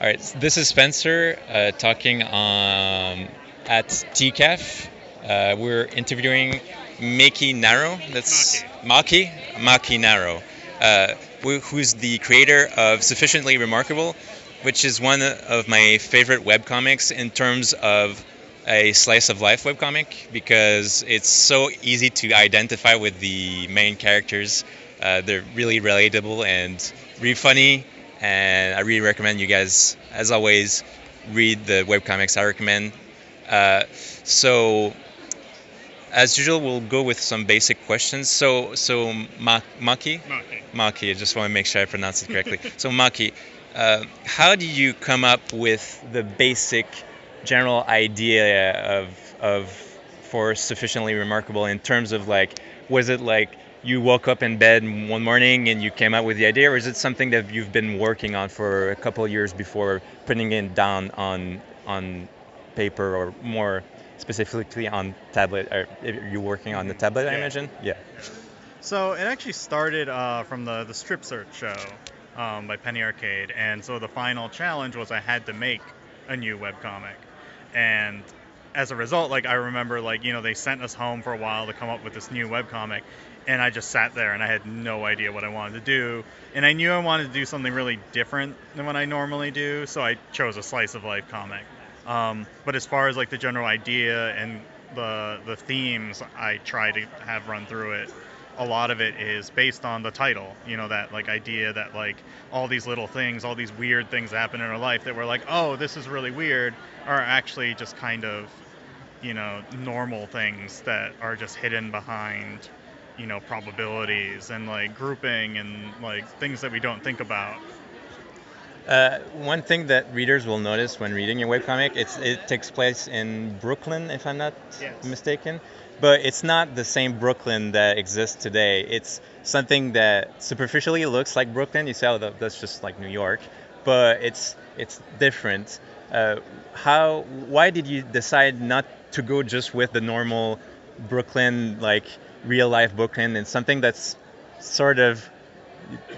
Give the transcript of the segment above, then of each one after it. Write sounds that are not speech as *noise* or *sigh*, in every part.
All right, this is Spencer uh, talking um, at TCAF. Uh, we're interviewing Maki Naro. That's Maki Maki Naro, uh, who's the creator of Sufficiently Remarkable, which is one of my favorite webcomics in terms of a slice of life webcomic because it's so easy to identify with the main characters. Uh, they're really relatable and really funny and I really recommend you guys, as always, read the webcomics I recommend. Uh, so, as usual, we'll go with some basic questions. So, so Ma- Maki, Maki, Maki. I just want to make sure I pronounce it correctly. *laughs* so, Maki, uh, how do you come up with the basic, general idea of of for sufficiently remarkable in terms of like, was it like you woke up in bed one morning and you came up with the idea, or is it something that you've been working on for a couple of years before putting it down on on paper, or more specifically on tablet? Are you working on the tablet? Yeah. I imagine. Yeah. So it actually started uh, from the the Strip Search show um, by Penny Arcade, and so the final challenge was I had to make a new webcomic, and as a result, like I remember, like you know, they sent us home for a while to come up with this new webcomic, and I just sat there and I had no idea what I wanted to do. And I knew I wanted to do something really different than what I normally do, so I chose a slice of life comic. Um, but as far as like the general idea and the the themes I try to have run through it, a lot of it is based on the title. You know that like idea that like all these little things, all these weird things that happen in our life that we're like, oh, this is really weird, are actually just kind of you know normal things that are just hidden behind you know probabilities and like grouping and like things that we don't think about Uh, one thing that readers will notice when reading your webcomic, it's, it takes place in Brooklyn, if I'm not Yes. mistaken. But it's not the same Brooklyn that exists today. It's something that superficially looks like Brooklyn. You say, oh, that's just like New York, but it's it's different. Uh, how? Why did you decide not to go just with the normal Brooklyn, like real life Brooklyn, and something that's sort of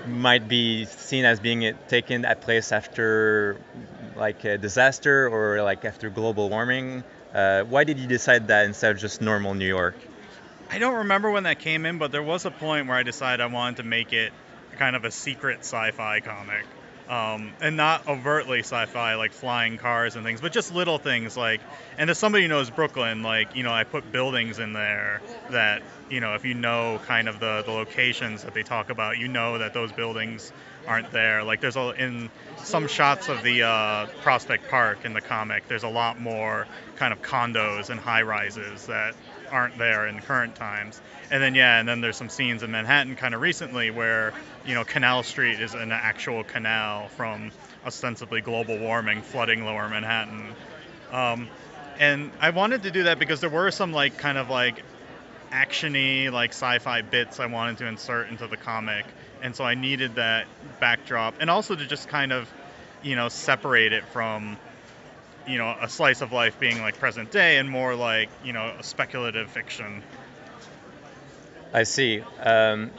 might be seen as being taken at place after like a disaster or like after global warming. Uh, why did you decide that instead of just normal New York? i don't remember when that came in but there was a point where i decided i wanted to make it kind of a secret sci-fi comic um, and not overtly sci-fi like flying cars and things but just little things like and as somebody who knows brooklyn like you know i put buildings in there that you know if you know kind of the, the locations that they talk about you know that those buildings aren't there. Like there's a in some shots of the uh, prospect park in the comic there's a lot more kind of condos and high rises that aren't there in current times. And then yeah and then there's some scenes in manhattan kind of recently where you know canal street is an actual canal from ostensibly global warming flooding lower manhattan. Um, and i wanted to do that because there were some like kind of like actiony like sci-fi bits i wanted to insert into the comic. And so i needed that backdrop. And also to just kind of you know separate it from you know a slice of life being like present day and more like you know a speculative fiction I see. Um,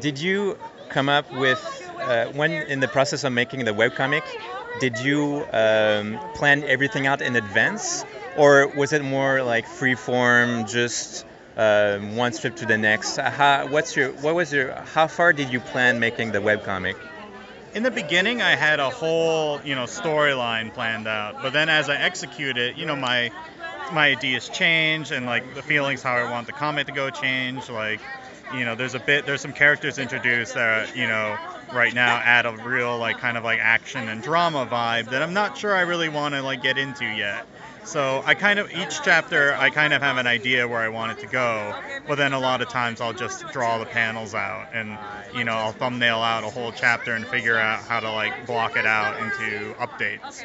did you come up with uh, when in the process of making the webcomic? Did you um, plan everything out in advance, or was it more like free form, just um, one strip to the next? How, what's your what was your how far did you plan making the webcomic? In the beginning i had a whole you know storyline planned out but then as i execute it you know my my ideas change and like the feelings how i want the comic to go change like you know there's a bit there's some characters introduced that you know right now add a real like kind of like action and drama vibe that i'm not sure i really want to like get into yet so i kind of each chapter i kind of have an idea where i want it to go but then a lot of times i'll just draw the panels out and you know i'll thumbnail out a whole chapter and figure out how to like block it out into updates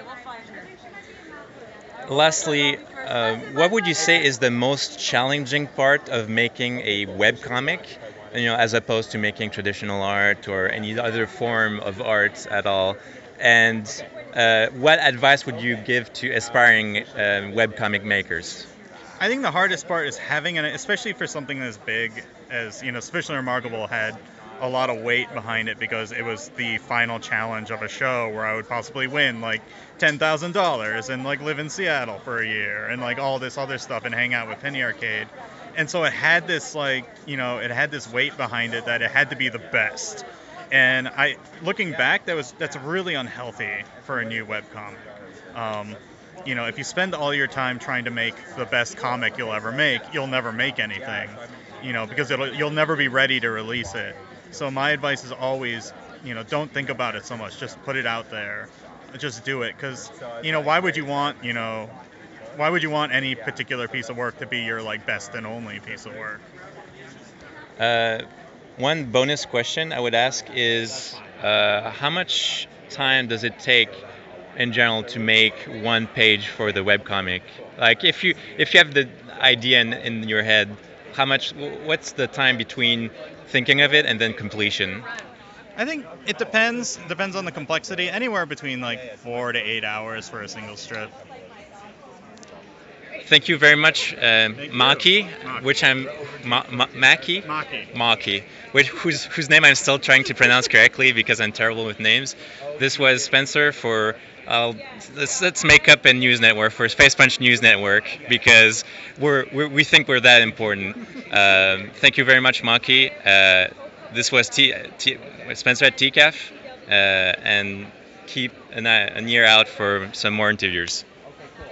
Lastly, uh, what would you say is the most challenging part of making a webcomic? You know, as opposed to making traditional art or any other form of art at all. And uh, what advice would you give to aspiring uh, webcomic makers? I think the hardest part is having an, especially for something as big as you know, Sufficiently Remarkable had a lot of weight behind it because it was the final challenge of a show where I would possibly win like ten thousand dollars and like live in Seattle for a year and like all this other stuff and hang out with Penny Arcade. And so it had this like you know it had this weight behind it that it had to be the best. And I looking back that was that's really unhealthy for a new webcomic. Um, you know, if you spend all your time trying to make the best comic you'll ever make, you'll never make anything. You know, because it'll, you'll never be ready to release it. So my advice is always, you know, don't think about it so much. Just put it out there. Just do it, because you know, why would you want, you know, why would you want any particular piece of work to be your like best and only piece of work? Uh, one bonus question I would ask is, uh, how much time does it take in general to make one page for the webcomic? Like if you if you have the idea in, in your head, how much what's the time between thinking of it and then completion? I think it depends depends on the complexity. Anywhere between like four to eight hours for a single strip. Thank you very much, uh, Maki, which I'm Ma- Ma- Maki, Maki. Maki, which whose whose name I'm still trying to pronounce correctly because I'm terrible with names. This was Spencer for uh, let's, let's make up a news network for Space Punch News Network because we're, we're we think we're that important. Um, thank you very much, Maki. Uh, this was T, T, Spencer at TCAF, uh, and keep an, an ear out for some more interviews.